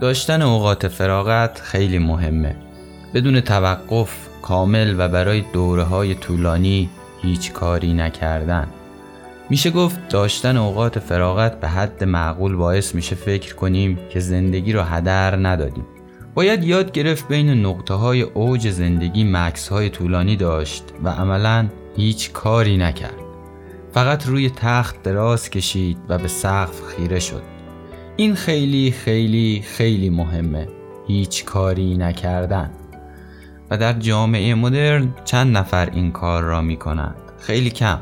داشتن اوقات فراغت خیلی مهمه. بدون توقف کامل و برای دوره های طولانی هیچ کاری نکردن. میشه گفت داشتن اوقات فراغت به حد معقول باعث میشه فکر کنیم که زندگی رو هدر ندادیم. باید یاد گرفت بین نقطه های اوج زندگی مکس های طولانی داشت و عملا هیچ کاری نکرد. فقط روی تخت دراز کشید و به سقف خیره شد. این خیلی خیلی خیلی مهمه. هیچ کاری نکردن. و در جامعه مدرن چند نفر این کار را می کنند خیلی کم.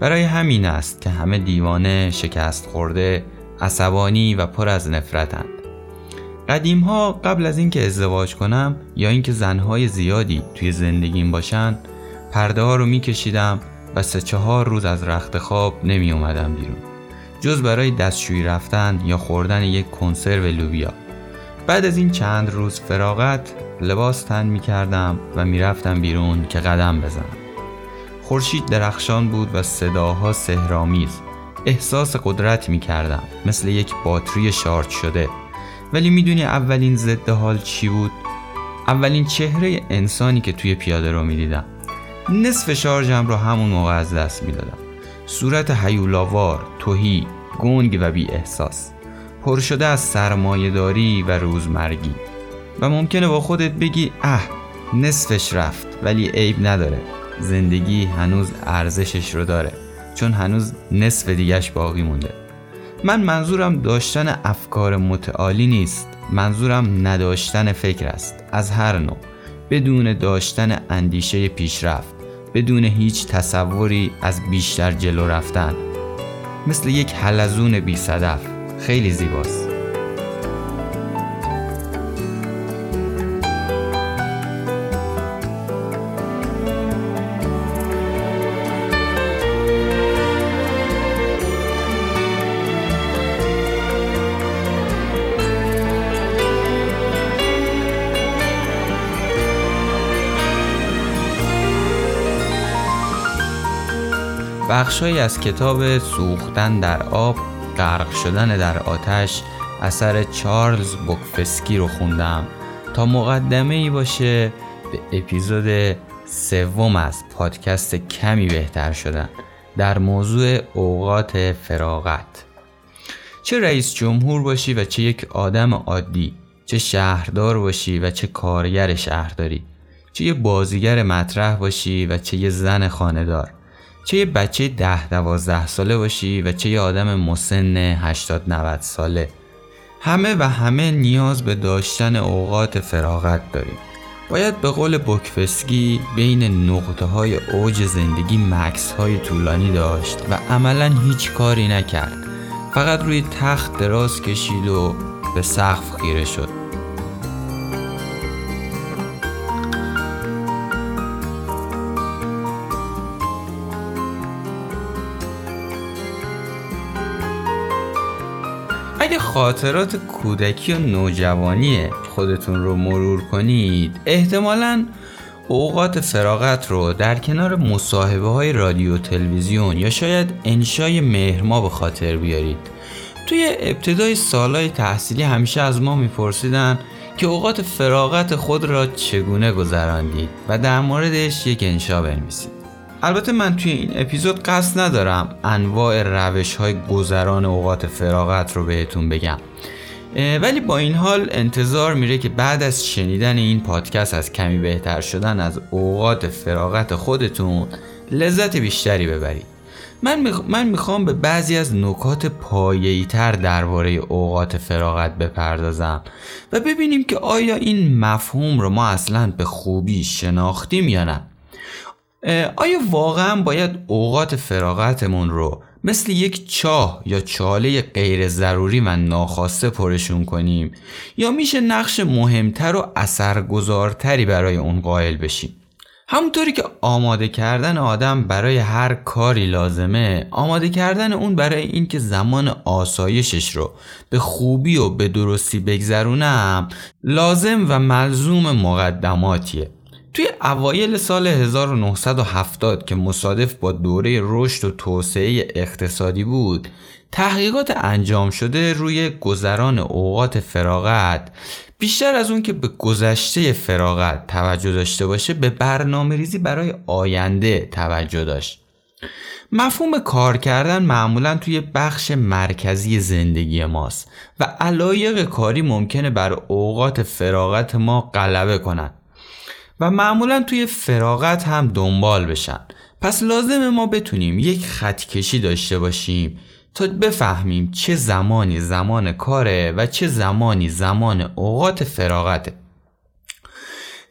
برای همین است که همه دیوانه شکست خورده عصبانی و پر از نفرتند. قدیم ها قبل از اینکه ازدواج کنم یا اینکه زنهای زیادی توی زندگیم باشن پرده ها رو میکشیدم و سه چهار روز از رخت خواب نمی اومدم بیرون. جز برای دستشویی رفتن یا خوردن یک کنسرو لوبیا. بعد از این چند روز فراغت لباس تن می کردم و می‌رفتم بیرون که قدم بزنم. خورشید درخشان بود و صداها سهرامیز احساس قدرت می کردم مثل یک باتری شارژ شده. ولی می‌دونی اولین ضد حال چی بود؟ اولین چهره انسانی که توی پیاده رو می‌دیدم. نصف شارژم رو همون موقع از دست می‌دادم. صورت حیولاوار، توهی، گنگ و بی احساس پر شده از سرمایهداری و روزمرگی. و ممکنه با خودت بگی اه نصفش رفت ولی عیب نداره. زندگی هنوز ارزشش رو داره چون هنوز نصف دیگش باقی مونده. من منظورم داشتن افکار متعالی نیست. منظورم نداشتن فکر است. از هر نوع. بدون داشتن اندیشه پیشرفت. بدون هیچ تصوری از بیشتر جلو رفتن. مثل یک حلزون بی صدف خیلی زیباست. بخشهایی از کتاب سوختن در آب غرق شدن در آتش اثر چارلز بوکفسکی رو خوندم. تا مقدمه ای باشه به اپیزود سوم از پادکست کمی بهتر شدن. در موضوع اوقات فراغت. چه رئیس جمهور باشی و چه یک آدم عادی؟ چه شهردار باشی و چه کارگر شهرداری؟ چه یه بازیگر مطرح باشی و چه یه زن خاندار چه یه بچه ده دوازده ساله باشی و چه یه آدم مسن 80 90 ساله. همه و همه نیاز به داشتن اوقات فراغت داریم. باید به قول بکفسکی بین نقطه های اوج زندگی مکس های طولانی داشت و عملا هیچ کاری نکرد. فقط روی تخت دراز کشید و به سقف خیره شد. خاطرات کودکی و نوجوانی خودتون رو مرور کنید. احتمالا اوقات فراغت رو در کنار مصاحبه های رادیو تلویزیون یا شاید انشای مهرما به خاطر بیارید. توی ابتدای سالهای تحصیلی همیشه از ما میپرسیدن که اوقات فراغت خود را چگونه گذراندید و در موردش یک انشا بنویسید. البته من توی این اپیزود قصد ندارم انواع روش های گذران اوقات فراغت رو بهتون بگم. ولی با این حال انتظار میره که بعد از شنیدن این پادکست از کمی بهتر شدن از اوقات فراغت خودتون لذت بیشتری ببرید. من, من می‌خوام به بعضی از نکات پایه‌ای تر درباره اوقات فراغت بپردازم و ببینیم که آیا این مفهوم رو ما اصلا به خوبی شناختیم یا نه. آیا واقعا باید اوقات فراغتمون رو مثل یک چاه یا چاله غیر ضروری و ناخواسته پرشون کنیم؟ یا میشه نقش مهمتر و اثرگذارتری برای اون قائل بشیم؟ همونطوری که آماده کردن آدم برای هر کاری لازمه آماده کردن اون برای اینکه زمان آسایشش رو به خوبی و به درستی بگذرونم لازم و ملزوم مقدماتیه. توی اوایل سال 1970 که مصادف با دوره رشد و توسعه اقتصادی بود تحقیقات انجام شده روی گذران اوقات فراغت. بیشتر از اون که به گذشته فراغت توجه داشته باشه به برنامه ریزی برای آینده توجه داشت. مفهوم کار کردن معمولا توی بخش مرکزی زندگی ماست و علایق کاری ممکنه بر اوقات فراغت ما غلبه کنن. و معمولا توی فراغت هم دنبال بشن. پس لازم ما بتونیم یک خط کشی داشته باشیم تا بفهمیم چه زمانی زمان کاره و چه زمانی زمان اوقات فراغته.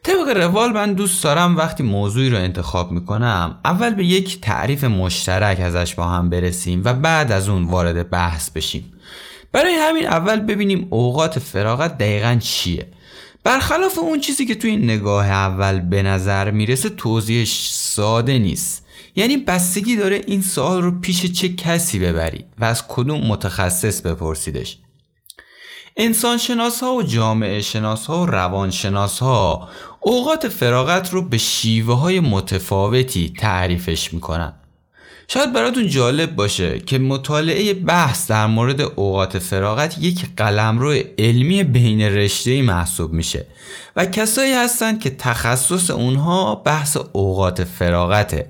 طبق روال من دوست دارم وقتی موضوعی رو انتخاب می‌کنم اول به یک تعریف مشترک ازش با هم برسیم و بعد از اون وارد بحث بشیم. برای همین اول ببینیم اوقات فراغت دقیقا چیه. برخلاف اون چیزی که توی این نگاه اول به نظر می‌رسه توضیحش ساده نیست. یعنی بستگی داره این سوال رو پیش چه کسی ببری و از کدوم متخصص بپرسیدش. انسان شناس ها و جامعه شناس ها و روان شناس ها اوقات فراغت رو به شیوه های متفاوتی تعریفش می‌کنن. شاید براتون جالب باشه که مطالعه بحث در مورد اوقات فراغت یک قلمرو علمی بین رشته محسوب میشه و کسایی هستند که تخصص اونها بحث اوقات فراغته.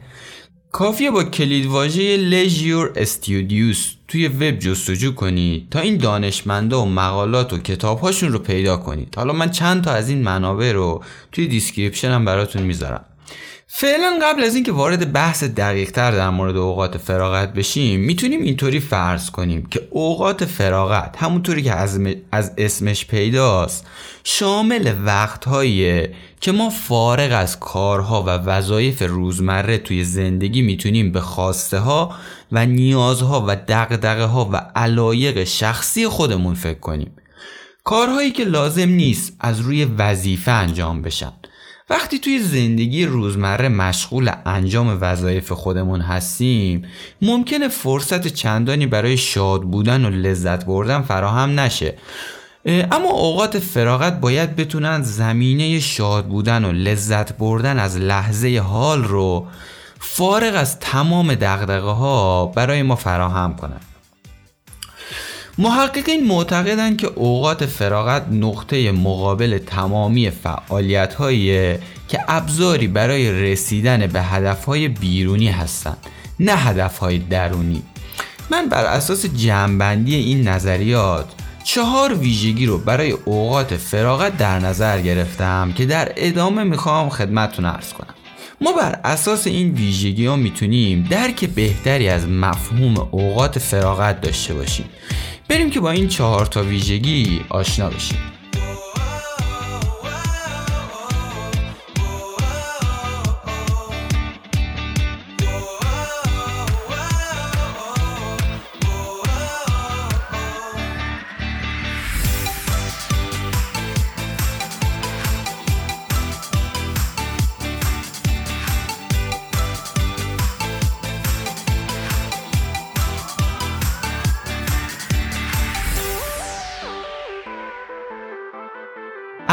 کافیه با کلیدواژه لیژیور استودیوس توی وب جستجو کنید تا این دانشمندا و مقالات و کتابهاشون رو پیدا کنید حالا من چند تا از این منابع رو توی description هم براتون می‌ذارم. فعلا قبل از اینکه وارد بحث دقیق تر در مورد اوقات فراغت بشیم می‌تونیم اینطوری فرض کنیم که اوقات فراغت همونطوری که از, از اسمش پیداست شامل وقتهایی که ما فارغ از کارها و وظایف روزمره توی زندگی می‌تونیم به خواسته ها و نیازها و دغدغه ها و علایق شخصی خودمون فکر کنیم. کارهایی که لازم نیست از روی وظیفه انجام بشن. وقتی توی زندگی روزمره مشغول انجام وظایف خودمون هستیم ممکنه فرصت چندانی برای شاد بودن و لذت بردن فراهم نشه اما اوقات فراغت باید بتونن زمینه شاد بودن و لذت بردن از لحظه حال رو فارغ از تمام دقدقه ها برای ما فراهم کنند. محققین معتقدند که اوقات فراغت نقطه مقابل تمامی فعالیت که ابزاری برای رسیدن به هدفهای بیرونی هستند نه هدفهای درونی. من بر اساس جمعبندی این نظریات چهار ویژگی رو برای اوقات فراغت در نظر گرفتم که در ادامه می‌خوام خدمتتون ارز کنم. ما بر اساس این ویژگی ها می‌تونیم درک بهتری از مفهوم اوقات فراغت داشته باشیم. بریم که با این چهار تا ویژگی آشنا بشیم.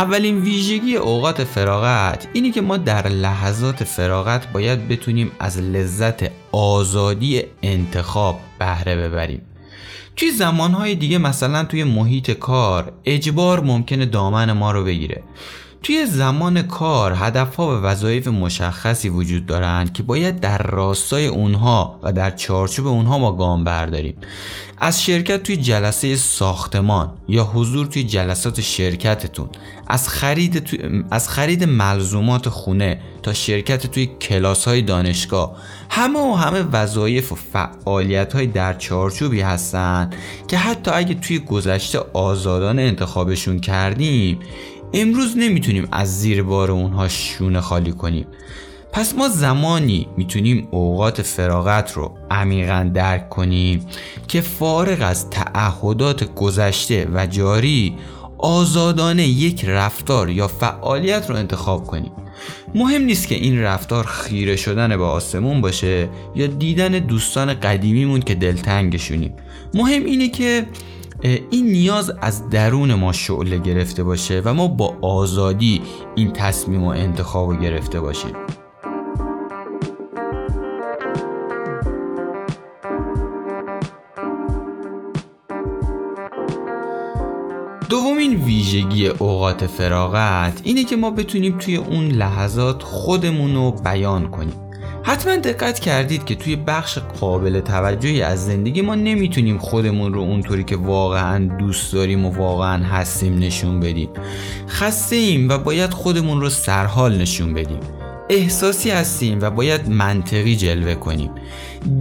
اولین ویژگی اوقات فراغت اینه که ما در لحظات فراغت باید بتونیم از لذت آزادی انتخاب بهره ببریم. توی زمانهای دیگه مثلا توی محیط کار اجبار ممکنه دامن ما رو بگیره. توی زمان کار هدفها و وظایف مشخصی وجود دارند که باید در راستای اونها و در چارچوب اونها ما گام برداریم. از شرکت توی جلسه ساختمان یا حضور توی جلسات شرکتتون از خرید, توی... از خرید ملزومات خونه تا شرکت توی کلاس های دانشگاه همه و همه وظایف و فعالیت های در چارچوبی هستن که حتی اگه توی گذشته آزادانه انتخابشون کردیم امروز نمی‌تونیم از زیر بار اونها شونه خالی کنیم. پس ما زمانی می‌تونیم اوقات فراغت رو عمیقا درک کنیم که فارغ از تعهدات گذشته و جاری آزادانه یک رفتار یا فعالیت رو انتخاب کنیم. مهم نیست که این رفتار خیره شدن به آسمون باشه یا دیدن دوستان قدیمیمون که دلتنگشونیم. مهم اینه که این نیاز از درون ما شعله گرفته باشه و ما با آزادی این تصمیم و انتخاب رو گرفته باشیم. دومین ویژگی اوقات فراغت اینه که ما بتونیم توی اون لحظات خودمون رو بیان کنیم. حتما دقت کردید که توی بخش قابل توجهی از زندگی ما نمی‌تونیم خودمون رو اونطوری که واقعا دوست داریم و واقعا هستیم نشون بدیم. خسته ایم و باید خودمون رو سرحال نشون بدیم. احساسی هستیم و باید منطقی جلوه کنیم.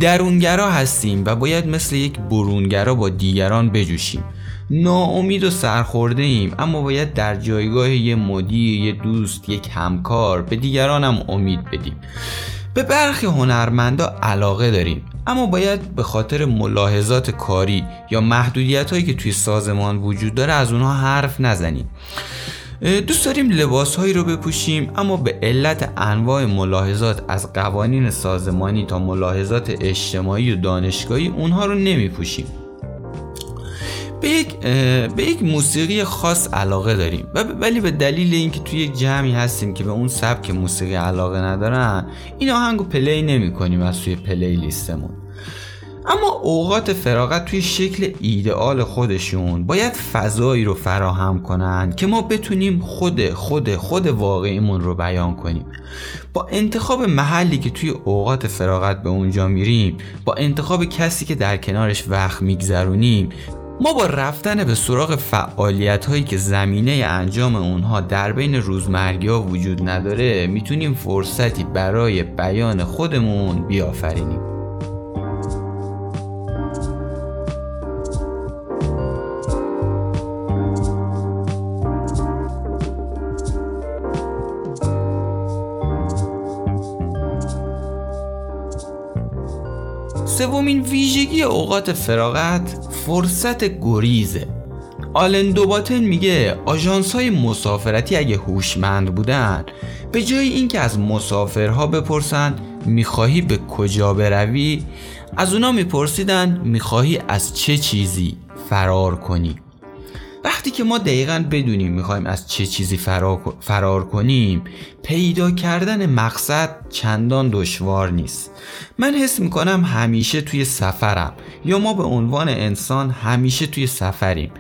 درونگرا هستیم و باید مثل یک برونگرا با دیگران بجوشیم. ناامید و سرخورده ایم اما باید در جایگاه یه مدیر، یه دوست، یک همکار به دیگران هم امید بدیم. به برخی هنرمندا علاقه داریم اما باید به خاطر ملاحظات کاری یا محدودیت هایی که توی سازمان وجود داره از اونها حرف نزنیم. دوست داریم لباس هایی رو بپوشیم اما به علت انواع ملاحظات از قوانین سازمانی تا ملاحظات اجتماعی و دانشگاهی اونها رو نمی پوشیم به یک, به یک موسیقی خاص علاقه داریم. ولی به دلیل اینکه توی یک جمعی هستیم که به اون سبک موسیقی علاقه ندارن این آهنگو play نمی کنیم از توی playlist مون. اما اوقات فراغت توی شکل ایدئال خودشون باید فضایی رو فراهم کنن که ما بتونیم خود خود خود واقعیمون رو بیان کنیم. با انتخاب محلی که توی اوقات فراغت به اونجا میریم با انتخاب کسی که در کنارش وقت میگذرونیم ما با رفتن به سراغ فعالیت هایی که زمینه انجام اونها در بین روزمرگی ها وجود نداره می‌تونیم فرصتی برای بیان خودمون بیافرینیم. سومین ویژگی اوقات فراغت فرصت گریزه. آلن دوباتن میگه آژانس های مسافرتی اگه هوشمند بودن به جای اینکه از مسافرها بپرسن می‌خواهی به کجا بروی از اونا میپرسیدن می‌خواهی از چه چیزی فرار کنی. وقتی که ما دقیقا بدونیم می‌خوایم از چه چیزی فرار, کنیم پیدا کردن مقصد چندان دشوار نیست. من حس می‌کنم همیشه توی سفرم یا ما به عنوان انسان همیشه توی سفریم.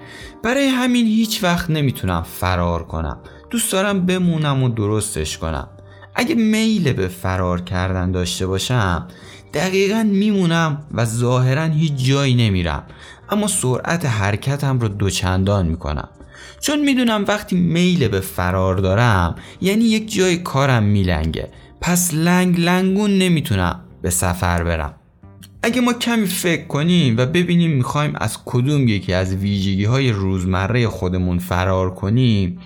برای همین هیچ وقت نمی‌تونم فرار کنم. دوست دارم بمونم و درستش کنم. اگه میل به فرار کردن داشته باشم دقیقا میمونم و ظاهرا هیچ جایی نمیرم. اما سرعت حرکتم رو دوچندان می‌کنم. چون می‌دونم وقتی میل به فرار دارم یعنی یک جای کارم میلنگه. پس لنگ لنگون نمی‌تونم به سفر برم. اگه ما کمی فکر کنیم و ببینیم می‌خوایم از کدوم یکی از ویژگی های روزمره خودمون فرار کنیم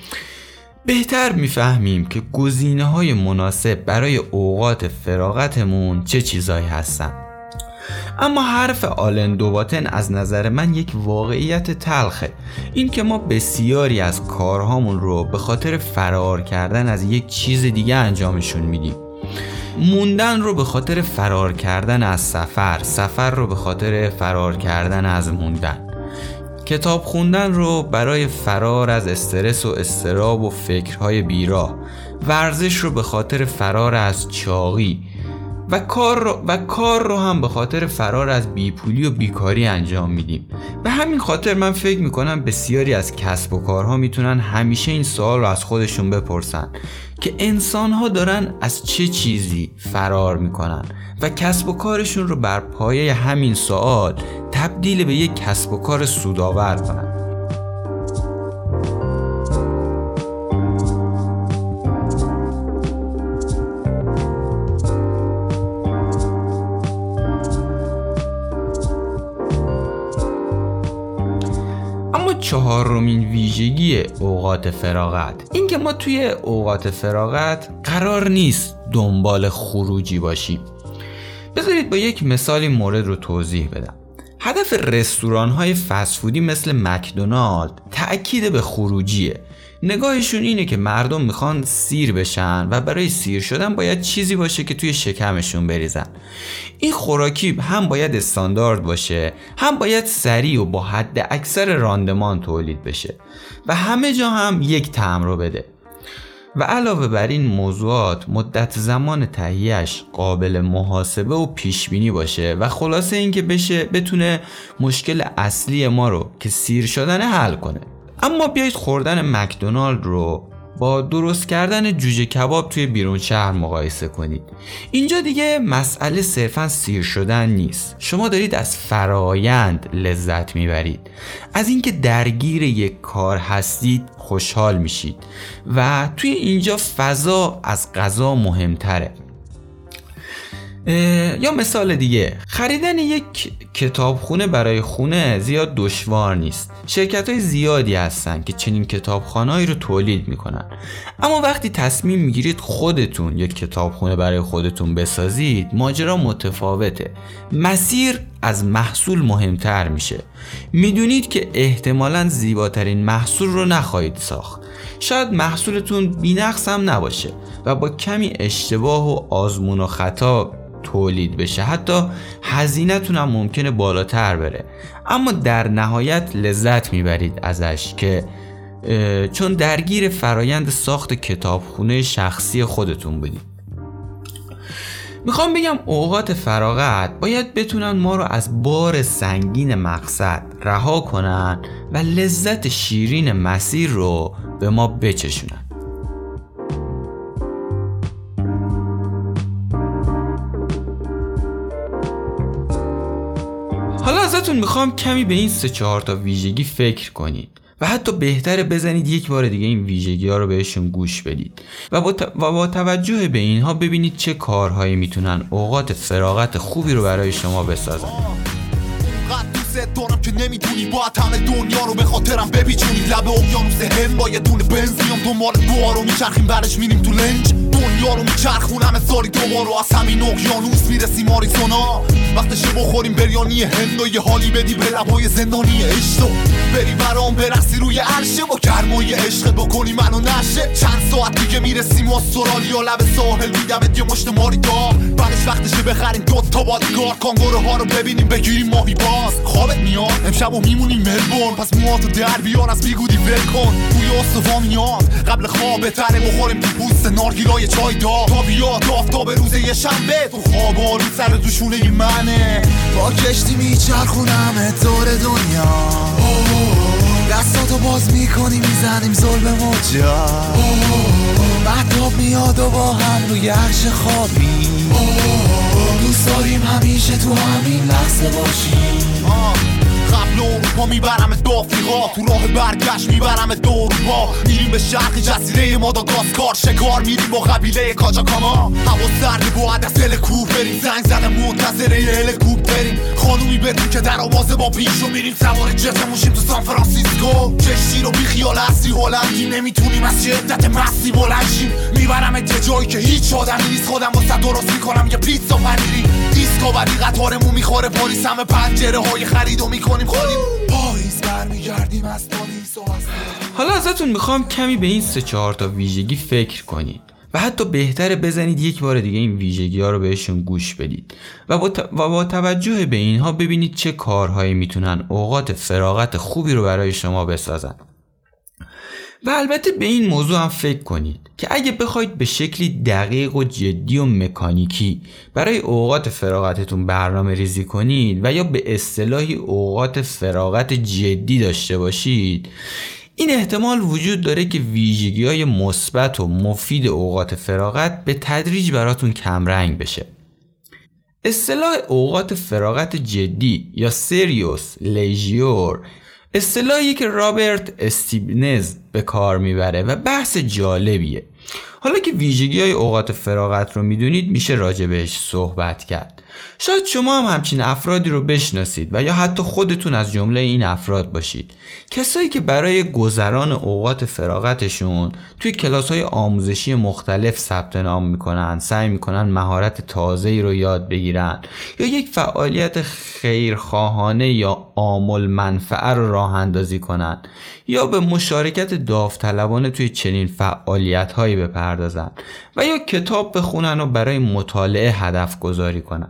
بهتر می‌فهمیم که گزینه های مناسب برای اوقات فراغتمون چه چیزایی هستن. اما حرف آلن دوباتن از نظر من یک واقعیت تلخه. این که ما بسیاری از کارهامون رو به خاطر فرار کردن از یک چیز دیگه انجامشون میدیم. موندن رو به خاطر فرار کردن از سفر سفر رو به خاطر فرار کردن از موندن. کتاب خوندن رو برای فرار از استرس و استراب و فکرهای بیراه. ورزش رو به خاطر فرار از چاقی. و کار رو, و کار رو هم به خاطر فرار از بیپولی و بیکاری انجام میدیم. به همین خاطر من فکر می‌کنم بسیاری از کسب و کارها می‌تونن همیشه این سوال رو از خودشون بپرسن که انسان ها دارن از چه چیزی فرار می‌کنن و کسب و کارشون رو بر پایه همین سوال تبدیل به یک کسب و کار سودآور کنن. چهارمین ویژگی اوقات فراغت. اینکه ما توی اوقات فراغت قرار نیست دنبال خروجی باشیم. بذارید با یک مثالی مورد رو توضیح بدم. هدف رستوران های فسفودی مثل مکدونالد تأکید به خروجیه. نگاهشون اینه که مردم می‌خوان سیر بشن و برای سیر شدن باید چیزی باشه که توی شکمشون بریزن. این خوراکی هم باید استاندارد باشه هم باید سریع و با حد اکثر راندمان تولید بشه و همه جا هم یک تعم رو بده. و علاوه بر این موضوعات مدت زمان تهیهش قابل محاسبه و پیش بینی باشه و خلاصه اینکه بشه بتونه مشکل اصلی ما رو که سیر شدن حل کنه. اما بیایید خوردن مکدونالد رو با درست کردن جوجه کباب توی بیرون شهر مقایسه کنید. اینجا دیگه مسئله صرفا سیر شدن نیست. شما دارید از فرایند لذت می‌برید. از اینکه درگیر یک کار هستید خوشحال میشید. و توی اینجا فضا از غذا مهمتره. یا مثال دیگه خریدن یک کتابخونه برای خونه زیاد دشوار نیست. شرکت های زیادی هستن که چنین کتابخانهایی رو تولید می‌کنن. اما وقتی تصمیم می‌گیرید خودتون یک کتابخونه برای خودتون بسازید ماجرا متفاوته. مسیر از محصول مهمتر میشه. می‌دونید که احتمالا زیباترین محصول رو نخواهید ساخت. شاید محصولتون بینقص هم نباشه و با کمی اشتباه و آزمون و خطا تولید بشه. حتی هزینهتون هم ممکنه بالاتر بره. اما در نهایت لذت می‌برید ازش که چون درگیر فرایند ساخت کتابخونه شخصی خودتون بودید. می‌خوام بگم اوقات فراغت باید بتونن ما رو از بار سنگین مقصد رها کنن و لذت شیرین مسیر رو به ما بچشونن. ازتون می‌خوام کمی به این سه چهار تا ویژگی فکر کنید و حتی بهتره بزنید یک بار دیگه این ویژگی ها رو بهشون گوش بدید و با, و با توجه به اینها ببینید چه کارهایی می‌تونن اوقات فراغت خوبی رو برای شما بسازن. نمی‌تونی با همه دنیا رو به خاطرم بپیچونی. لب اقیانوس هند با یه دونه بنزیام دنبال رو میچرخیم برش میریم تو لنج. دنیا رو میچرخونم سالی دوباره از همین اقیانوس می‌رسیم آریزونا. وقتشه بخوریم بریانی هند و یه حالی بدی به لبای زندانی عشق. بری برام برسی روی عرشه با گرمای عشق. بکنی منو نشه. چند ساعت دیگه می‌رسیم استرالیا. لب ساحل میدمت یه مشت ماری بعدش وقتشه بخریم دو تا بادگار کانگورو ها رو ببینیم بگیریم ماهی باز. خوابت میاد. امشب و میمونیم ملبورن. پس موهاتو در بیار از بیگودی ول کن. توی استوا میاد. قبل خواب بهتره بخوریم تو پوست نارگیلای چای دا. تا بیاد آفتاب روز یه شنبه. تو خواب آلو سر دوشونه منه. با کشتی میچرخونم دور دنیا. دستاتو باز می‌کنی می‌زنیم ظلم موجا محتاب میاد و با هم روی عرش خوابی. دوست داریم همیشه تو همین لحظه باشیم. قبل اروپا می‌برم دو آفریقا تو راه برگشت می‌برم دو اروپا میریم به شرق جزیره ماداگاسکار. شکار میریم با قبیله کاجاکاما. هوا سرد باید از کوه. بریم زنگ زده منتظره هلیکوپتریم خانومی بدون که در آوازه با پیشو میریم. سوار جت موشیم تو سان فرانسیسکو. کشتی رو بی خیال اصلی هلندیم نمی‌تونیم از شدت مسی بلنشیم می‌برم یه جایی که هیچ آدمی نیست. خودم واسه درست می‌کنم یه پیتزا پنیری. دیسکو بعدی قطارمون می‌خوره. پلیس همه پنجره های خریدو می‌کنیم. خودیم پاییز برمیگردیم از پاریس و حالا ازتون می‌خوام کمی به این سه چهار تا ویژگی فکر کنید و حتی بهتره بزنید یک بار دیگه این ویژگی ها رو بهشون گوش بدید و با, و با توجه به اینها ببینید چه کارهایی می‌تونن اوقات فراغت خوبی رو برای شما بسازن. و البته به این موضوع هم فکر کنید که اگه بخواید به شکلی دقیق و جدی و مکانیکی برای اوقات فراغتتون برنامه ریزی کنید و یا به اصطلاحی اوقات فراغت جدی داشته باشید این احتمال وجود داره که ویژگی های مثبت و مفید اوقات فراغت به تدریج براتون کمرنگ بشه. اصطلاح اوقات فراغت جدی یا سریوس لیژیور اصطلاحی که رابرت استیبنز به کار می‌بره و بحث جالبیه. حالا که ویژگی های اوقات فراغت رو می‌دونید میشه راجع بهش صحبت کرد. شاید شما هم همچین افرادی رو بشناسید و یا حتی خودتون از جمله این افراد باشید. کسایی که برای گذران اوقات فراغتشون توی کلاس های آموزشی مختلف ثبت نام می‌کنن سعی می‌کنن مهارت تازه رو یاد بگیرن یا یک فعالیت خیرخواهانه یا آمل منفعه رو راه اندازی کنن یا به مشارکت داوطلبانه توی چنین فعالیت هایی بپردازن و یا کتاب بخونن و برای مطالعه هدف گذاری کنن.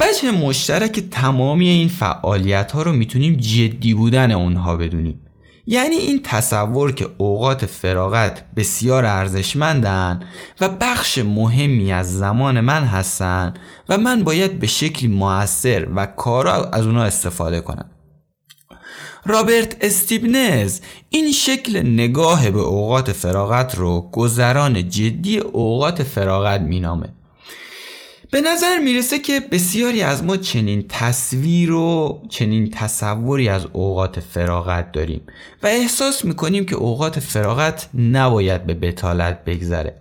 وجه مشترک تمامی این فعالیت ها رو می‌تونیم جدی بودن اونها بدونیم. یعنی این تصور که اوقات فراغت بسیار ارزشمندن و بخش مهمی از زمان من هستن و من باید به شکلی موثر و کارا از اونا استفاده کنم. رابرت استیبنز این شکل نگاه به اوقات فراغت رو گذران جدی اوقات فراغت مینامه. به نظر می‌رسه که بسیاری از ما چنین تصویر و چنین تصوری از اوقات فراغت داریم و احساس می‌کنیم که اوقات فراغت نباید به بتالت بگذره.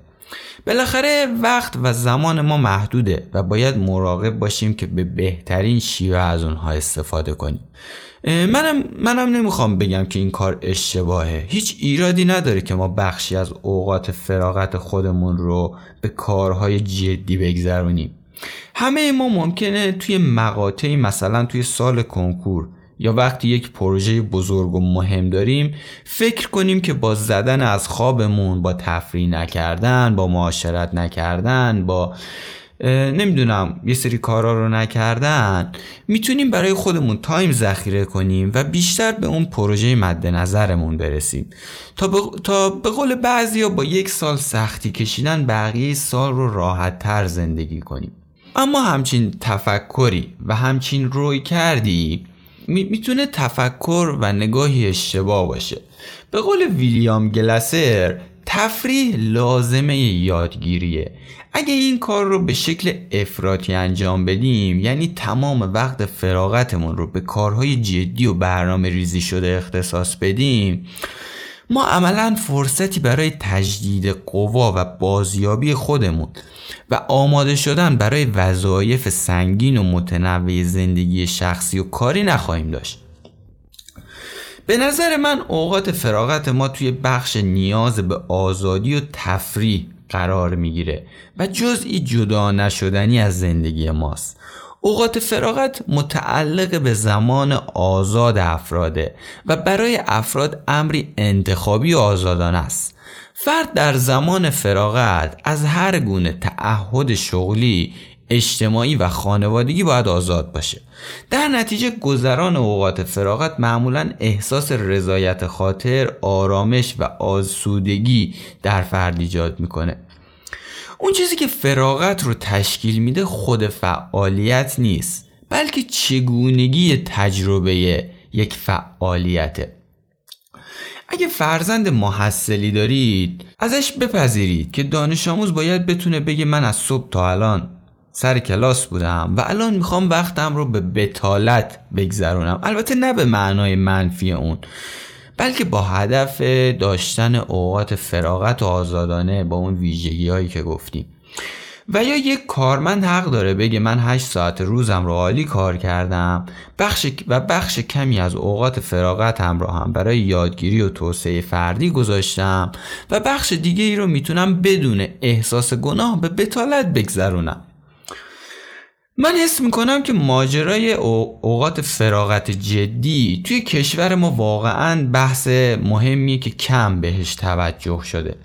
بالاخره وقت و زمان ما محدوده و باید مراقب باشیم که به بهترین شیوه از اونها استفاده کنیم. منم منم نمی‌خوام بگم که این کار اشتباهه. هیچ ایرادی نداره که ما بخشی از اوقات فراغت خودمون رو به کارهای جدی بگذرونیم. همه ما ممکنه توی مقاطعی مثلا توی سال کنکور یا وقتی یک پروژه بزرگ و مهم داریم فکر کنیم که با زدن از خوابمون با تفریح نکردن با معاشرت نکردن با نمی‌دونم یه سری کارا رو نکردن می‌تونیم برای خودمون تایم ذخیره کنیم و بیشتر به اون پروژه مد نظرمون برسیم. تا به, تا به قول بعضی با یک سال سختی کشیدن بقیه سال رو راحت تر زندگی کنیم. اما همچین تفکری و همچین روی کردی می‌تونه تفکر و نگاهی اشتباه باشه. به قول ویلیام گلسر تفریح لازمه یادگیریه. اگه این کار رو به شکل افراطی انجام بدیم یعنی تمام وقت فراغتمون رو به کارهای جدی و برنامه ریزی شده اختصاص بدیم ما عملا فرصتی برای تجدید قوا و بازیابی خودمون و آماده شدن برای وظایف سنگین و متنوع زندگی شخصی و کاری نخواهیم داشت. به نظر من اوقات فراغت ما توی بخش نیاز به آزادی و تفریح قرار می‌گیره و جزئی جدا نشدنی از زندگی ماست. اوقات فراغت متعلق به زمان آزاد افراده و برای افراد امری انتخابی و آزادانه است. فرد در زمان فراغت از هر گونه تعهد شغلی اجتماعی و خانوادگی باید آزاد باشه. در نتیجه گذران اوقات فراغت معمولا احساس رضایت خاطر آرامش و آسودگی در فرد ایجاد می‌کنه. اون چیزی که فراغت رو تشکیل میده خود فعالیت نیست بلکه چگونگی تجربه یک فعالیته. اگه فرزند محصلی دارید ازش بپذیرید که دانش آموز باید بتونه بگه من از صبح تا الان سر کلاس بودم و الان می‌خوام وقتم رو به بتالت بگذرونم. البته نه به معنای منفی اون. بلکه با هدف داشتن اوقات فراغت و آزادانه با اون ویژگی هایی که گفتیم. و یا یک کارمند حق داره بگه من 8 ساعت روزم رو عالی کار کردم بخش و بخش کمی از اوقات فراغتم رو هم برای یادگیری و توسعه فردی گذاشتم و بخش دیگه ای رو می‌تونم بدون احساس گناه به بتالت بگذرونم. من حس می‌کنم که ماجرای اوقات فراغت جدی توی کشور ما واقعا بحث مهمیه که کم بهش توجه شده.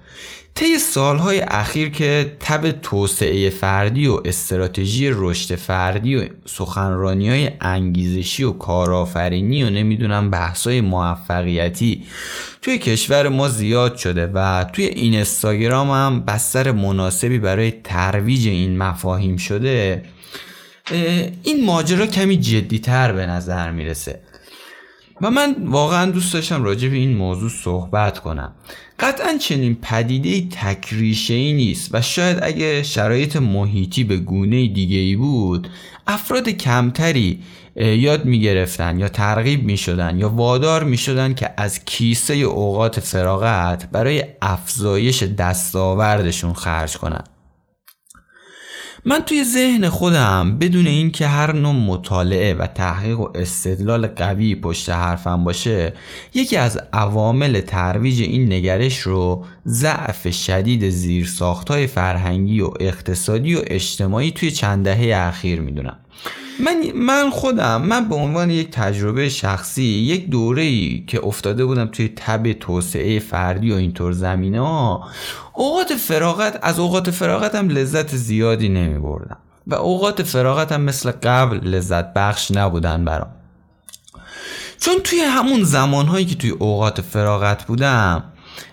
طی سالهای اخیر که تب توسعه فردی و استراتژی رشد فردی و سخنرانی های انگیزشی و کارآفرینی و نمی‌دونم بحثای موفقیتی توی کشور ما زیاد شده و توی این هم بستر مناسبی برای ترویج این مفاهیم شده. این ماجرا کمی جدیتر به نظر می‌رسه. و من واقعا دوست داشتم راجع به این موضوع صحبت کنم. قطعا چنین پدیده تکریشه ای نیست و شاید اگه شرایط محیطی به گونه دیگه ای بود افراد کمتری یاد می گرفتن یا ترغیب می شدن یا وادار می شدن که از کیسه اوقات فراغت برای افزایش دستاوردشون خرج کنن. من توی ذهن خودم بدون اینکه هر نوع مطالعه و تحقیق و استدلال قوی پشت حرفم باشه یکی از عوامل ترویج این نگرش رو ضعف شدید زیرساختهای فرهنگی و اقتصادی و اجتماعی توی چند دهه اخیر می‌دونم. من من خودم من به عنوان یک تجربه شخصی یک دوره ای که افتاده بودم توی تب توسعه فردی و اینطور زمینه ها اوقات فراغت از اوقات فراغتم لذت زیادی نمی بردم و اوقات فراغتم مثل قبل لذت بخش نبودن برام. چون توی همون زمانهایی که توی اوقات فراغت بودم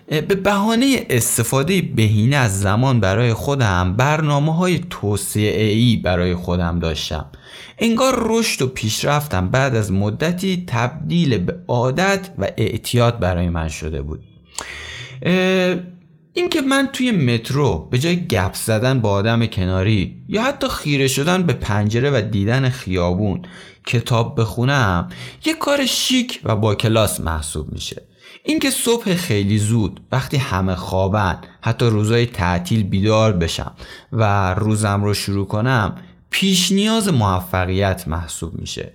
به بهانه استفاده بهینه از زمان برای خودم برنامه های توسعه ای برای خودم داشتم. انگار رشد و پیشرفتم بعد از مدتی تبدیل به عادت و اعتیاد برای من شده بود. اینکه من توی مترو به جای گپ زدن با آدم کناری یا حتی خیره شدن به پنجره و دیدن خیابون کتاب بخونم یه کار شیک و با کلاس محسوب میشه. اینکه صبح خیلی زود وقتی همه خوابن حتی روزای تعطیل بیدار بشم و روزم رو شروع کنم پیش نیاز موفقیت محسوب میشه.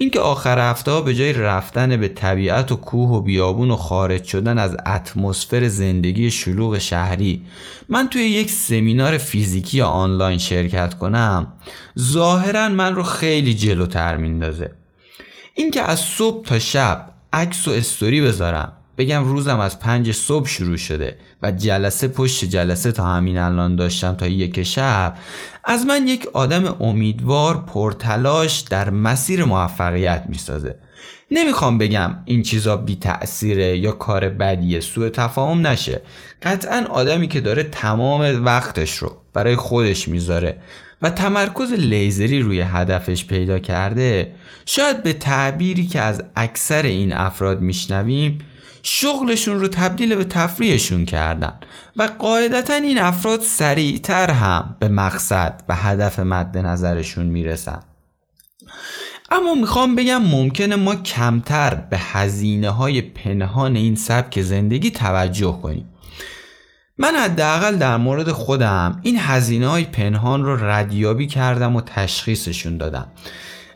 اینکه آخر هفته به جای رفتن به طبیعت و کوه و بیابون و خارج شدن از اتمسفر زندگی شلوغ شهری من توی یک سمینار فیزیکی آنلاین شرکت کنم ظاهرا من رو خیلی جلوتر میندازه. اینکه از صبح تا شب عکس و استوری بذارم بگم روزم از پنج صبح شروع شده و جلسه پشت جلسه تا همین الان داشتم تا یک شب از من یک آدم امیدوار پرتلاش در مسیر موفقیت می‌سازه. نمی‌خوام بگم این چیزا بی تأثیره یا کار بدیه سوء تفاهم نشه. قطعا آدمی که داره تمام وقتش رو برای خودش می‌ذاره و تمرکز لیزری روی هدفش پیدا کرده شاید به تعبیری که از اکثر این افراد میشنویم شغلشون رو تبدیل به تفریحشون کردن. و قاعدتا این افراد سریعتر هم به مقصد و هدف مد نظرشون می‌رسن. اما می‌خوام بگم ممکنه ما کمتر به هزینه های پنهان این سبک زندگی توجه کنیم. من حداقل در مورد خودم این هزینه های پنهان رو ردیابی کردم و تشخیصشون دادم.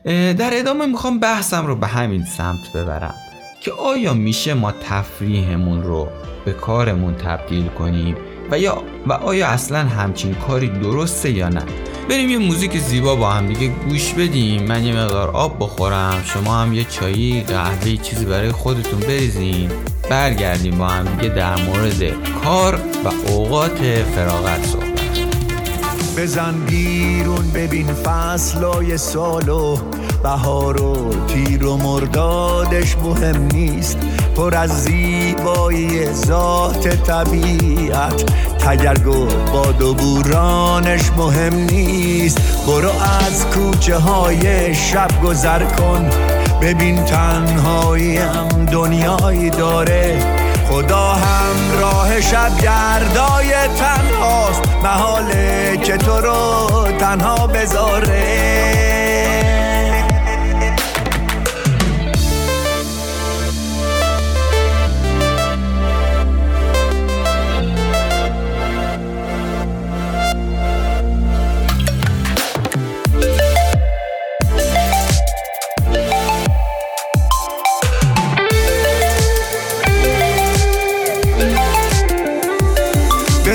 در ادامه می‌خوام بحثم رو به همین سمت ببرم. که آیا میشه ما تفریحمون رو به کارمون تبدیل کنیم؟ و یا و آیا اصلا همچین کاری درسته یا نه؟ بریم یه موزیک زیبا با هم دیگه گوش بدیم. من یه مقدار آب بخورم. شما هم یه چایی قهوه چیزی برای خودتون بریزین. برگردیم با هم دیگه در مورد کار و اوقات فراغت صحبت. بزن بیرون ببین فصلای سالو. بهار و تیر و مردادش مهم نیست. پر از زیبایی ذات طبیعت. تگرگ و باد و بورانش مهم نیست. برو از کوچه های شب گذر کن. ببین تنهایی هم دنیایی داره. خدا هم راه شب گردای تنهاست. محاله که تو رو تنها بذاره.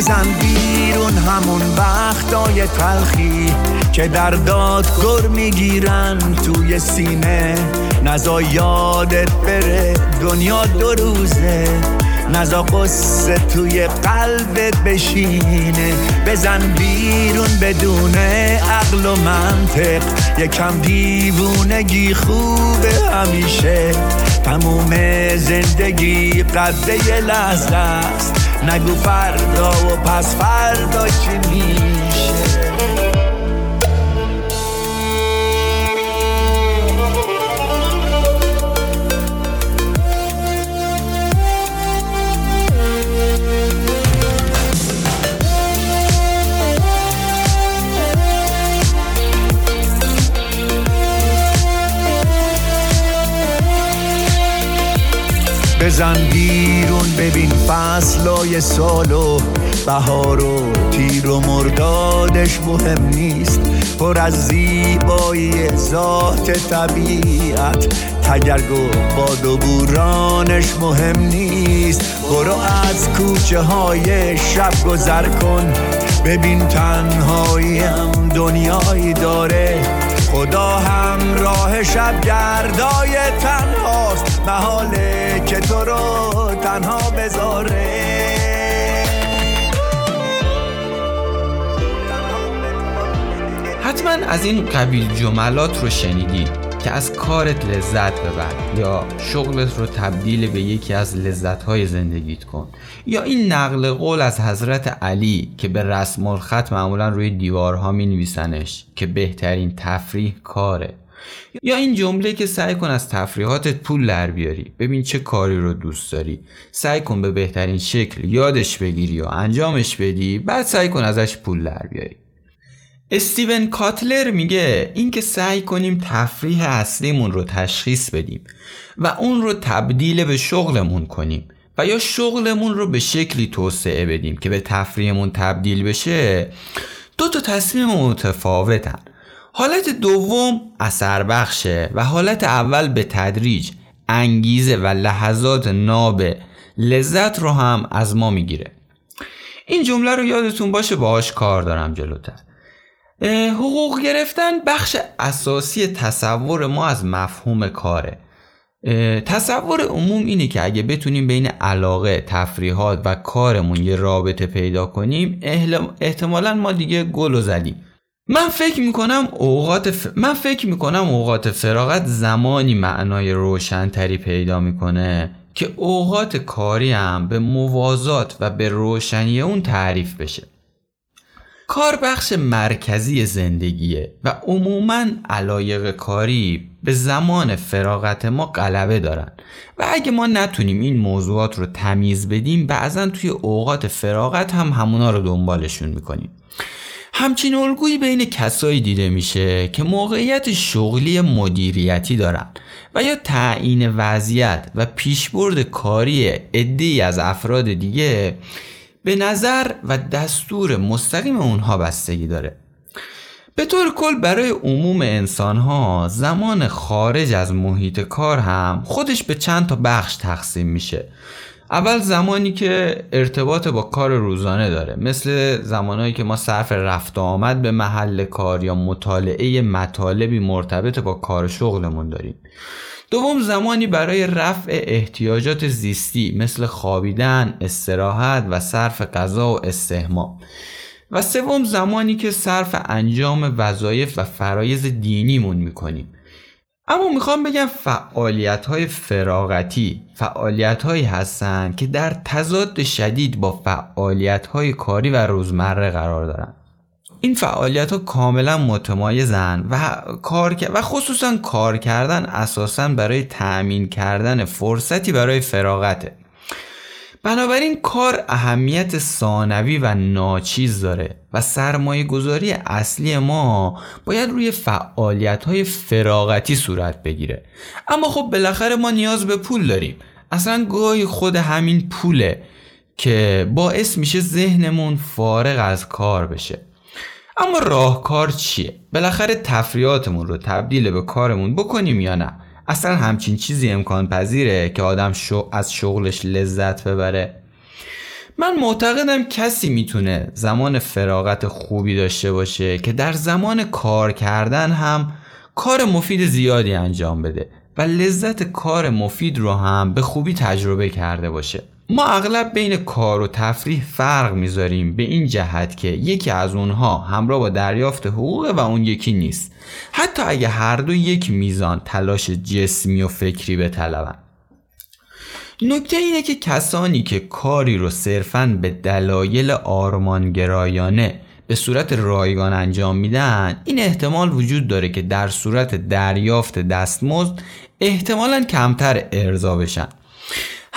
بزن بیرون همون وقتای تلخی که در داد گر می‌گیرن توی سینه. نزا یادت بره دنیا دو روزه نزا قصه توی قلبت بشینه. بزن بیرون بدون عقل و منطق یکم دیوونگی خوبه همیشه. تموم زندگی قده یه لحظه است. نگو فردا و پس فردا چی میشه؟ بزن بیرون ببین فصلای سالو بهار و تیر و مردادش مهم نیست. پر از زیبایی ذات طبیعت. تگرگ و باد و بورانش مهم نیست. برو از کوچه های شب گذر کن. ببین تنهایی هم دنیایی داره. خدا هم راه شب گردای تنهاست. محاله که تو رو تنها بذاره. حتما از این قبیل جملات رو شنیدی که از کارت لذت ببر یا شغلت رو تبدیل به یکی از لذتهای زندگیت کن. یا این نقل قول از حضرت علی که به رسم الخط معمولا روی دیوارها می نویسنش که بهترین تفریح کاره. یا این جمله که سعی کن از تفریحاتت پول در بیاری. ببین چه کاری رو دوست داری. سعی کن به بهترین شکل یادش بگیری و انجامش بدی. بعد سعی کن ازش پول در بیاری. استیون کاتلر میگه اینکه سعی کنیم تفریح اصلیمون رو تشخیص بدیم و اون رو تبدیل به شغلمون کنیم و یا شغلمون رو به شکلی توسعه بدیم که به تفریحمون تبدیل بشه. دو تا تصمیم متفاوتن. حالت دوم اثر بخشه و حالت اول به تدریج انگیزه و لحظات ناب لذت رو هم از ما می‌گیره. این جمله رو یادتون باشه باهاش کار دارم جلوتر. حقوق گرفتن بخش اساسی تصور ما از مفهوم کاره. تصور عموم اینه که اگه بتونیم بین علاقه تفریحات و کارمون یه رابطه پیدا کنیم احتمالا ما دیگه گل و زدیم. من فکر می‌کنم اوقات من فکر می‌کنم اوقات فراغت زمانی معنای روشنتری پیدا می‌کنه که اوقات کاری هم به موازات و به روشنی اون تعریف بشه. کار بخش مرکزی زندگیه و عموما علایق کاری به زمان فراغت ما غلبه دارن. و اگه ما نتونیم این موضوعات رو تمیز بدیم بعضا توی اوقات فراغت هم همونا رو دنبالشون می‌کنیم. همچین الگویی بین کسایی دیده میشه که موقعیت شغلی مدیریتی دارن و یا تعیین وضعیت و پیشبرد کاری عدهای از افراد دیگه به نظر و دستور مستقیم اونها بستگی داره. به طور کل برای عموم انسان ها زمان خارج از محیط کار هم خودش به چند تا بخش تقسیم میشه. اول زمانی که ارتباط با کار روزانه داره مثل زمانهایی که ما صرف رفت و آمد به محل کار یا مطالعه مطالبی مرتبط با کار شغلمون داریم. دوم زمانی برای رفع احتیاجات زیستی مثل خوابیدن، استراحت و صرف غذا و استهمام و سوم زمانی که صرف انجام وظایف و فرایز دینیمون می‌کنیم. اما می‌خوام بگم فعالیت های فراغتی فعالیت هایی هستن که در تضاد شدید با فعالیت های کاری و روزمره قرار دارن این فعالیت ها کاملا متمایزن و کار و خصوصا کار کردن اساسا برای تأمین کردن فرصتی برای فراغته. بنابراین کار اهمیت ثانوی و ناچیز داره و سرمایه گذاری اصلی ما باید روی فعالیت های فراغتی صورت بگیره اما خب بالاخره ما نیاز به پول داریم اصلا گاهی خود همین پوله که باعث میشه ذهنمون فارغ از کار بشه اما راهکار چیه؟ بالاخره تفریاتمون رو تبدیل به کارمون بکنیم یا نه؟ اصلا همچین چیزی امکان پذیره که آدم شو از شغلش لذت ببره. من معتقدم کسی می‌تونه زمان فراغت خوبی داشته باشه که در زمان کار کردن هم کار مفید زیادی انجام بده و لذت کار مفید رو هم به خوبی تجربه کرده باشه. ما اغلب بین کار و تفریح فرق می‌ذاریم به این جهت که یکی از اونها همراه با دریافت حقوق و اون یکی نیست. حتی اگه هر دو یک میزان تلاش جسمی و فکری به طلبن نکته اینه که کسانی که کاری رو صرفا به دلایل آرمانگرایانه به صورت رایگان انجام میدن این احتمال وجود داره که در صورت دریافت دستمزد احتمالا کمتر ارضا بشن.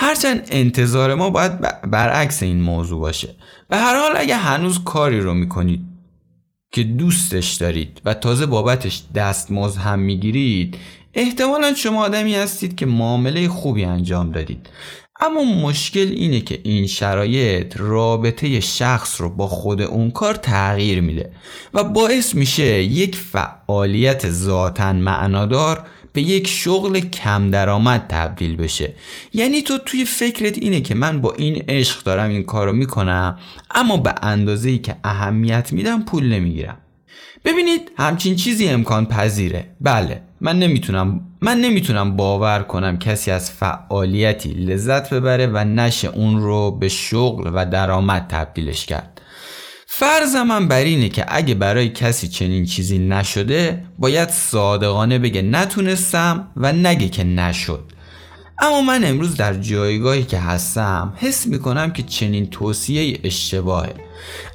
هرچند انتظار ما باید برعکس این موضوع باشه. به هر حال اگه هنوز کاری رو می‌کنید که دوستش دارید و تازه بابتش دستمزد هم می‌گیرید احتمالا شما آدمی هستید که معامله خوبی انجام دادید. اما مشکل اینه که این شرایط رابطه شخص رو با خود اون کار تغییر میده و باعث میشه یک فعالیت ذاتا معنادار به یک شغل کم درآمد تبدیل بشه. یعنی تو توی فکرت اینه که من با این عشق دارم این کارو می‌کنم اما به اندازه ای که اهمیت میدم پول نمی‌گیرم. ببینید همچین چیزی امکان پذیره. بله من نمی‌تونم من نمی‌تونم باور کنم کسی از فعالیتی لذت ببره و نشه اون رو به شغل و درآمد تبدیلش کرد. فرض من بر اینه که اگه برای کسی چنین چیزی نشده باید صادقانه بگه نتونستم و نگه که نشد. اما من امروز در جایگاهی که هستم حس می‌کنم که چنین توصیه اشتباهه.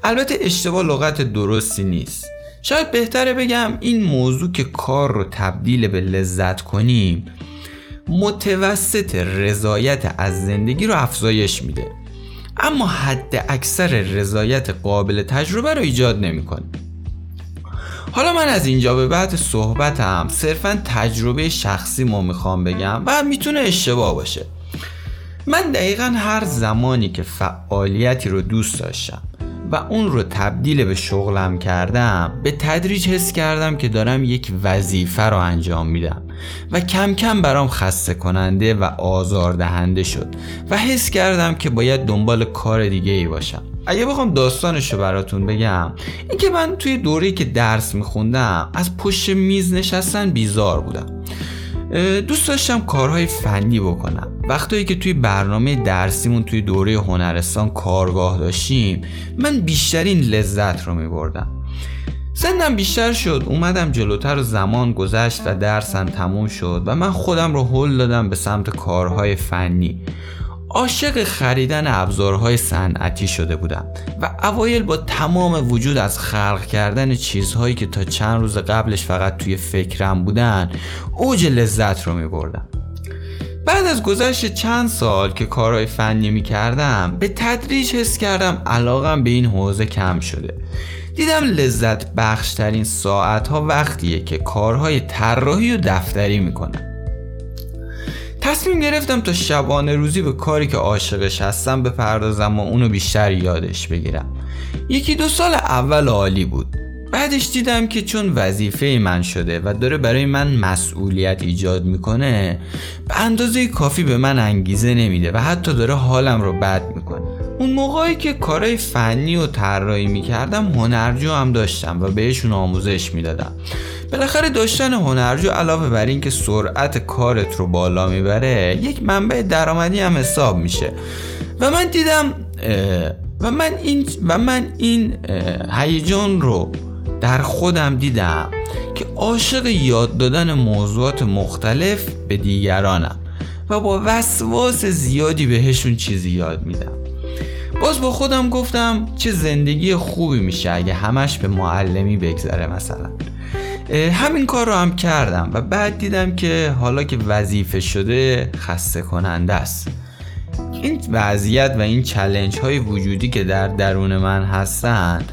البته اشتباه لغت درستی نیست. شاید بهتره بگم این موضوع که کار رو تبدیل به لذت کنیم متوسط رضایت از زندگی رو افزایش میده. اما حد اکثر رضایت قابل تجربه رو ایجاد نمی‌کنه. حالا من از اینجا به بعد صحبتم. صرفا تجربه شخصی ما می‌خوام بگم و می‌تونه اشتباه باشه. من دقیقا هر زمانی که فعالیتی رو دوست داشتم و اون رو تبدیل به شغلم کردم به تدریج حس کردم که دارم یک وظیفه رو انجام میدم و کم کم برام خسته کننده و آزاردهنده شد و حس کردم که باید دنبال کار دیگه ای باشم. اگه بخوام داستانش رو براتون بگم اینکه من توی دوره که درس میخوندم از پشت میز نشستن بیزار بودم. دوست داشتم کارهای فنی بکنم. وقتی که توی برنامه درسیمون توی دوره هنرستان کارگاه داشتیم من بیشترین لذت رو می بردم سنم بیشتر شد اومدم جلوتر و زمان گذشت و درسم تموم شد و من خودم رو هل دادم به سمت کارهای فنی. عاشق خریدن ابزارهای صنعتی شده بودم و اوایل با تمام وجود از خلق کردن چیزهایی که تا چند روز قبلش فقط توی فکرم بودن اوج لذت رو می بردم بعد از گذشت چند سال که کارهای فنی می کردم به تدریج حس کردم علاقم به این حوزه کم شده. دیدم لذت بخشترین ساعت ها وقتیه که کارهای طراحی و دفتری می‌کنم. تصمیم گرفتم تا شبانه روزی به کاری که عاشقش هستم بپردازم و اونو بیشتر یادش بگیرم. یکی دو سال اول عالی بود. بعدش دیدم که چون وظیفه من شده و داره برای من مسئولیت ایجاد می‌کنه به اندازه کافی به من انگیزه نمیده و حتی داره حالم رو بد می‌کنه. اون موقعی که کارهای فنی و طراحی می‌کردم هنرجو هم داشتم و بهشون آموزش می‌دادم. بالاخره داشتن هنرجو علاوه بر اینکه سرعت کارت رو بالا می‌بره یک منبع درآمدی هم حساب میشه. و من دیدم و من این و من این هیجان رو در خودم دیدم که عاشق یاد دادن موضوعات مختلف به دیگرانم و با وسواس زیادی بهشون چیزی یاد میدم. باز با خودم گفتم چه زندگی خوبی میشه اگه همش به معلمی بگذره مثلا. همین کار رو هم کردم و بعد دیدم که حالا که وظیفه شده خسته کننده است. این وضعیت و این چلنج های وجودی که در درون من هستن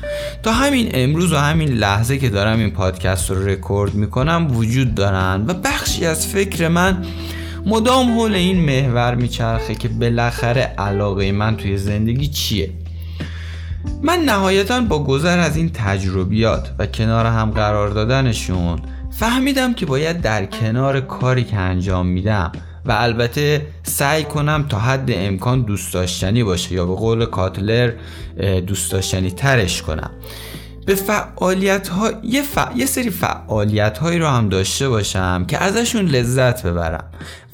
تا همین امروز و همین لحظه که دارم این پادکست رو رکورد می‌کنم وجود دارن و بخشی از فکر من مدام حول این محور میچرخه که بالاخره علاقه من توی زندگی چیه؟ من نهایتا با گذر از این تجربیات و کنار هم قرار دادنشون فهمیدم که باید در کنار کاری که انجام میدم و البته سعی کنم تا حد امکان دوست داشتنی باشه یا به قول کاتلر دوست داشتنی ترش کنم. به فعالیت ها... یه, یه سری فعالیت هایی رو هم داشته باشم که ازشون لذت ببرم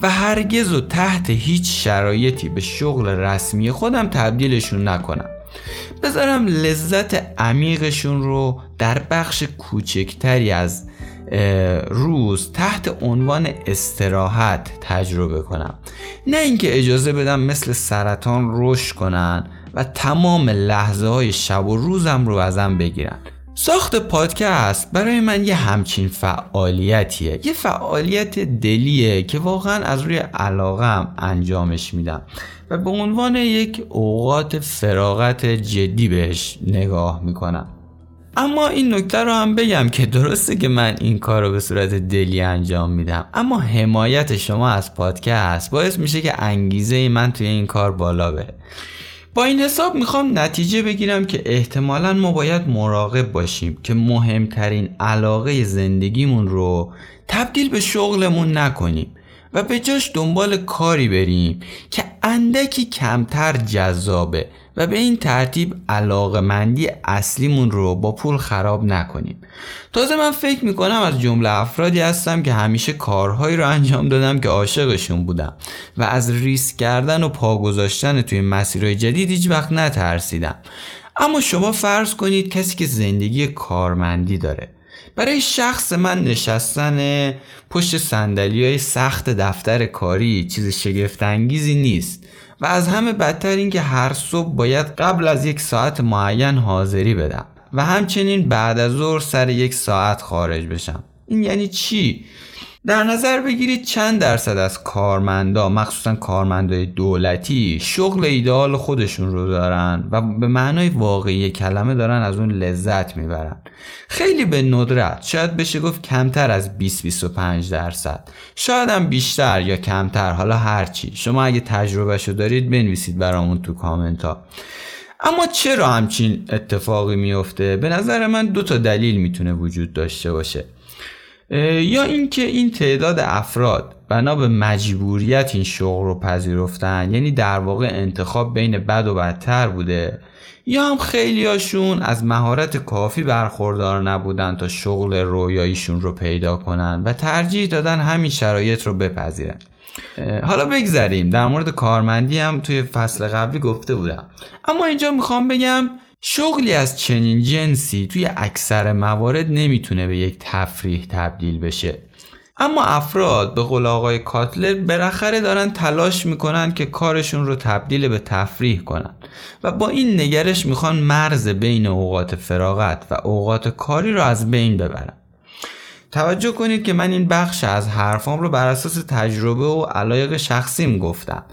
و هرگز و تحت هیچ شرایطی به شغل رسمی خودم تبدیلشون نکنم. بذارم لذت عمیقشون رو در بخش کوچکتری از روز تحت عنوان استراحت تجربه کنم. نه اینکه اجازه بدم مثل سرطان رشد کنن و تمام لحظه های شب و روزم رو ازم بگیرن. ساخت پادکست برای من یه همچین فعالیتیه. یه فعالیت دلیه که واقعا از روی علاقم انجامش میدم و به عنوان یک اوقات فراغت جدی بهش نگاه می‌کنم. اما این نکته رو هم بگم که درسته که من این کار رو به صورت دلی انجام میدم. اما حمایت شما از پادکست باعث میشه که انگیزه من توی این کار بالا بره. با این حساب می‌خوام نتیجه بگیرم که احتمالا ما باید مراقب باشیم که مهمترین علاقه زندگیمون رو تبدیل به شغلمون نکنیم. و به جاش دنبال کاری بریم که اندکی کمتر جذابه و به این ترتیب علاقمندی اصلیمون رو با پول خراب نکنیم. تازه من فکر می‌کنم از جمله افرادی هستم که همیشه کارهایی رو انجام دادم که عاشقشون بودم و از ریسک کردن و پا گذاشتن توی مسیرهای جدید هیچ وقت نترسیدم. اما شما فرض کنید کسی که زندگی کارمندی داره. برای شخص من نشستن پشت سندلی های سخت دفتر کاری چیز شگفتانگیزی نیست و از همه بدتر این که هر صبح باید قبل از یک ساعت معین حاضری بدم و همچنین بعد از ظهر سر یک ساعت خارج بشم. این یعنی چی؟ در نظر بگیرید چند درصد از کارمندا مخصوصا کارمندای دولتی شغل ایدئال خودشون رو دارن و به معنای واقعی کلمه دارن از اون لذت می‌برن. خیلی به ندرت. شاید بشه گفت کمتر از 20 25 درصد. شاید هم بیشتر یا کمتر. حالا هرچی شما اگه تجربهشو دارید بنویسید برامون تو کامنت ها اما چرا همچین اتفاقی میفته به نظر من دو تا دلیل می‌تونه وجود داشته باشه. یا اینکه این تعداد افراد بنا به مجبوریت این شغل رو پذیرفتن یعنی در واقع انتخاب بین بد و بدتر بوده یا هم خیلیاشون از مهارت کافی برخوردار نبودن تا شغل رویاییشون رو پیدا کنن و ترجیح دادن همین شرایط رو بپذیرن. حالا بگذریم. در مورد کارمندی هم توی فصل قبلی گفته بودم. اما اینجا می‌خوام بگم شغلی از چنین جنسی توی اکثر موارد نمی‌تونه به یک تفریح تبدیل بشه. اما افراد به قول آقای کاتلر بالاخره دارن تلاش می‌کنن که کارشون رو تبدیل به تفریح کنن و با این نگرش می‌خوان مرز بین اوقات فراغت و اوقات کاری رو از بین ببرن. توجه کنید که من این بخش از حرفام رو بر اساس تجربه و علایق شخصیم گفتم.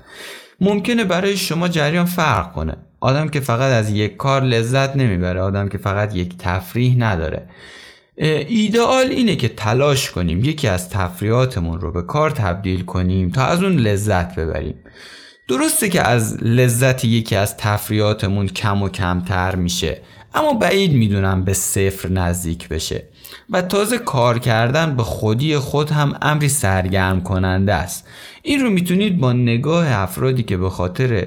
ممکنه برای شما جریان فرق کنه. آدم که فقط از یک کار لذت نمی‌بره آدم که فقط یک تفریح نداره. ایدئال اینه که تلاش کنیم یکی از تفریحاتمون رو به کار تبدیل کنیم تا از اون لذت ببریم. درسته که از لذت یکی از تفریحاتمون کم و کمتر میشه اما بعید می‌دونم به صفر نزدیک بشه و تازه کار کردن به خودی خود هم امری سرگرم کننده است. این رو می‌تونید با نگاه افرادی که به خاطر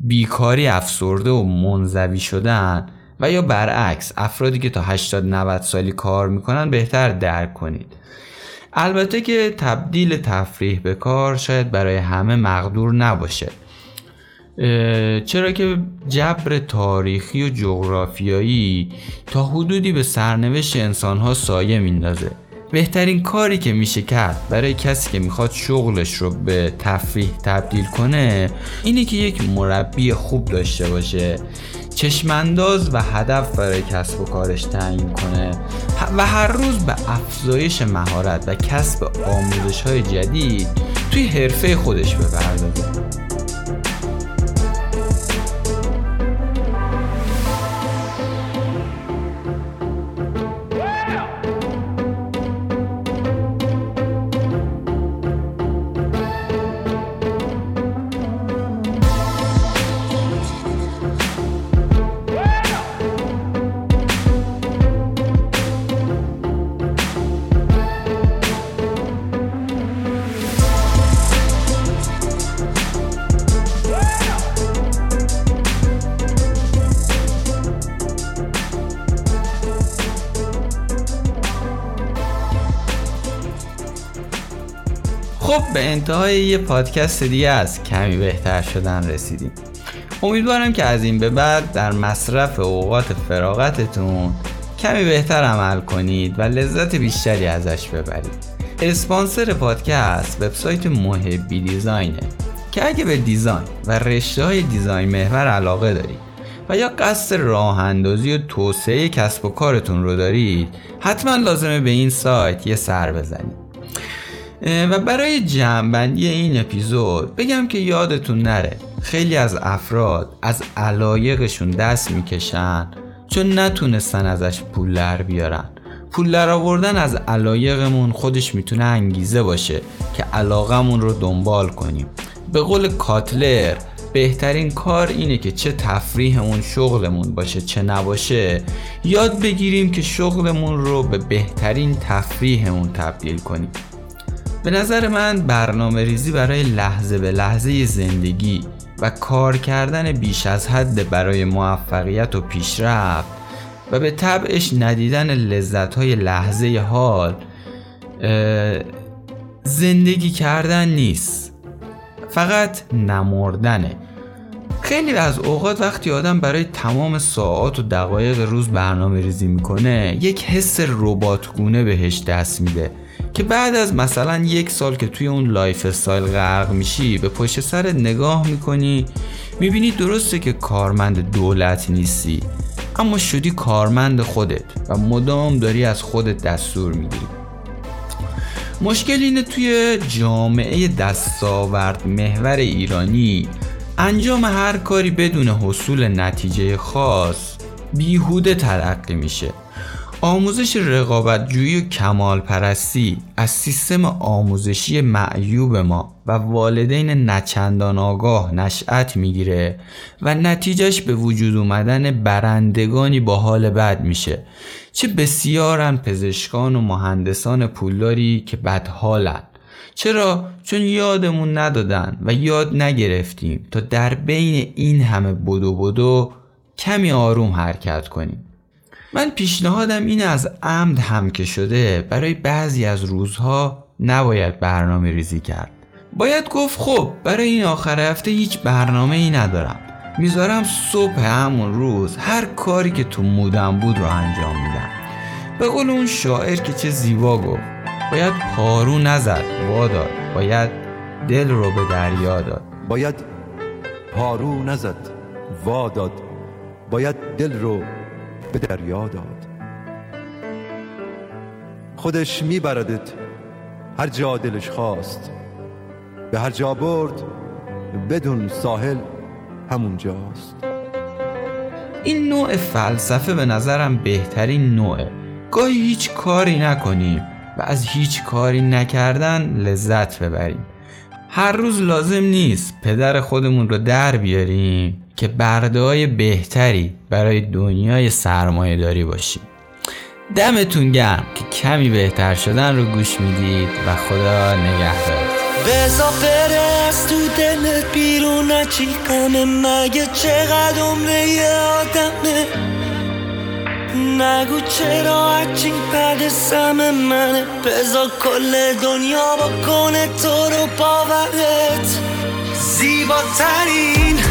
بیکاری افسرده و منزوی شدن و یا برعکس افرادی که تا 80 90 سالی کار می‌کنن بهتر درک کنید. البته که تبدیل تفریح به کار شاید برای همه مقدور نباشه. چرا که جبر تاریخی و جغرافیایی تا حدودی به سرنوشت انسانها سایه میندازه. بهترین کاری که میشه کرد برای کسی که می‌خواد شغلش رو به تفریح تبدیل کنه اینه که یک مربی خوب داشته باشه چشمانداز و هدف برای کسب و کارش تعیین کنه و هر روز به افزایش مهارت و کسب آموزش های جدید توی حرفه خودش بپردازه. انتهای یه پادکست دیگه از کمی بهتر شدن رسیدیم. امیدوارم که از این به بعد در مصرف اوقات فراغتتون کمی بهتر عمل کنید و لذت بیشتری ازش ببرید. اسپانسر پادکست وبسایت محبی دیزاینه که اگه به دیزاین و رشته های دیزاین محور علاقه دارید و یا قصد راه اندازی و توسعه کسب و کارتون رو دارید حتما لازمه به این سایت یه سر بزنید. و برای جمعبندی این اپیزود بگم که یادتون نره خیلی از افراد از علایقشون دست می‌کشن چون نتونستن ازش پول در بیارن. پول در آوردن از علایقمون خودش می‌تونه انگیزه باشه که علاقمون رو دنبال کنیم. به قول کاتلر بهترین کار اینه که چه تفریحمون شغلمون باشه چه نباشه یاد بگیریم که شغلمون رو به بهترین تفریحمون تبدیل کنیم. به نظر من برنامه ریزی برای لحظه به لحظه زندگی و کار کردن بیش از حد برای موفقیت و پیشرفت و به طبعش ندیدن لذت های لحظه حال زندگی کردن نیست. فقط نمردنه. خیلی از اوقات وقتی آدم برای تمام ساعات و دقایق روز برنامه ریزی می‌کنه یک حس رباتگونه بهش دست میده. که بعد از مثلا یک سال که توی اون lifestyle غرق میشی به پشت سر نگاه می‌کنی می‌بینی درسته که کارمند دولت نیستی اما شدی کارمند خودت و مدام داری از خودت دستور می‌گیری. مشکل اینه توی جامعه دستاورد محور ایرانی انجام هر کاری بدون حصول نتیجه خاص بیهوده تلقی میشه. آموزش رقابتجویی و کمال پرستی از سیستم آموزشی معیوب ما و والدین نچندان آگاه نشأت می‌گیره و نتیجهش به وجود اومدن برندگانی با حال بد میشه. چه بسیارن پزشکان و مهندسان پولداری که بدحالن. چرا؟ چون یادمون ندادن و یاد نگرفتیم تا در بین این همه بدو بدو کمی آروم حرکت کنیم. من پیشنهادم اینه از عمد هم که شده برای بعضی از روزها نباید برنامه ریزی کرد. باید گفت خب برای این آخر هفته هیچ برنامه ای ندارم. می‌ذارم صبح همون روز هر کاری که تو مودم بود رو انجام میدم. به قول اون شاعر که چه زیبا گفت باید پارو نزد واداد باید دل رو به دریا داد. باید پارو نزد واداد. باید دل رو به دریا داد. خودش میبردت هر جا دلش خواست. به هر جا برد بدون ساحل همونجاست این نوع فلسفه به نظرم بهترین نوعه. گاهی هیچ کاری نکنیم و از هیچ کاری نکردن لذت ببریم. هر روز لازم نیست پدر خودمون رو در بیاریم. که برده بهتری برای دنیای سرمایه داری باشیم دمتون گرم که کمی بهتر شدن رو گوش می‌دید و خدا نگهدار. بزا از تو دلت بیرون نچی مگه چقدر عمره یه آدمه؟ نگو چرا هرچی بعد سم منه. بزا کل دنیا کنه تو رو باورت. زیباترین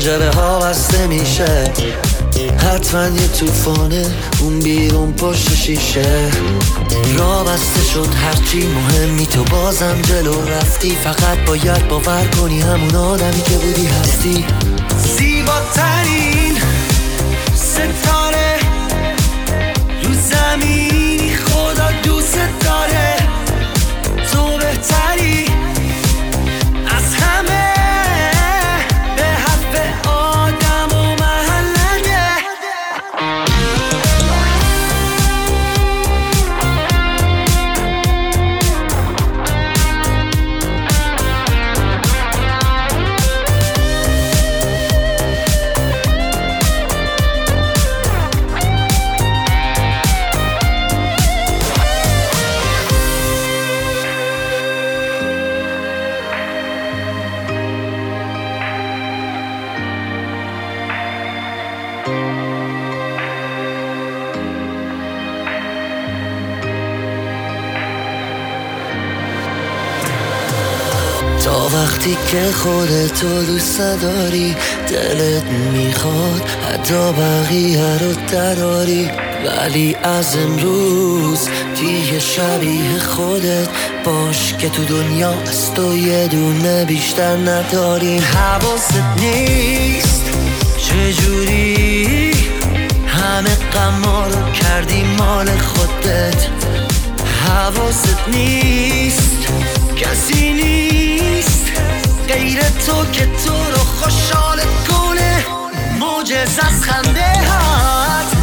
پنجره ها بسته میشه. حتما یه توفانه اون بیرون پشت شیشه. را بسته شد هرچی مهمی تو بازم جلو رفتی. فقط باید باور کنی همون آدمی که بودی هستی. زیباترین ستاره رو زمینی خدا دوست داره. تو بهتری. وقتی که خودتو دوست داری دلت می‌خواد حتی بقیه رو دراری. ولی از امروز دیگه شبیه خودت باش که تو دنیا از تو یه دونه بیشتر نداری. حواست نیست چجوری همه قما رو کردی مال خودت. حواست نیست کسی نیست غیر تو که تو رو خوشحال کنه. موجز از خنده هست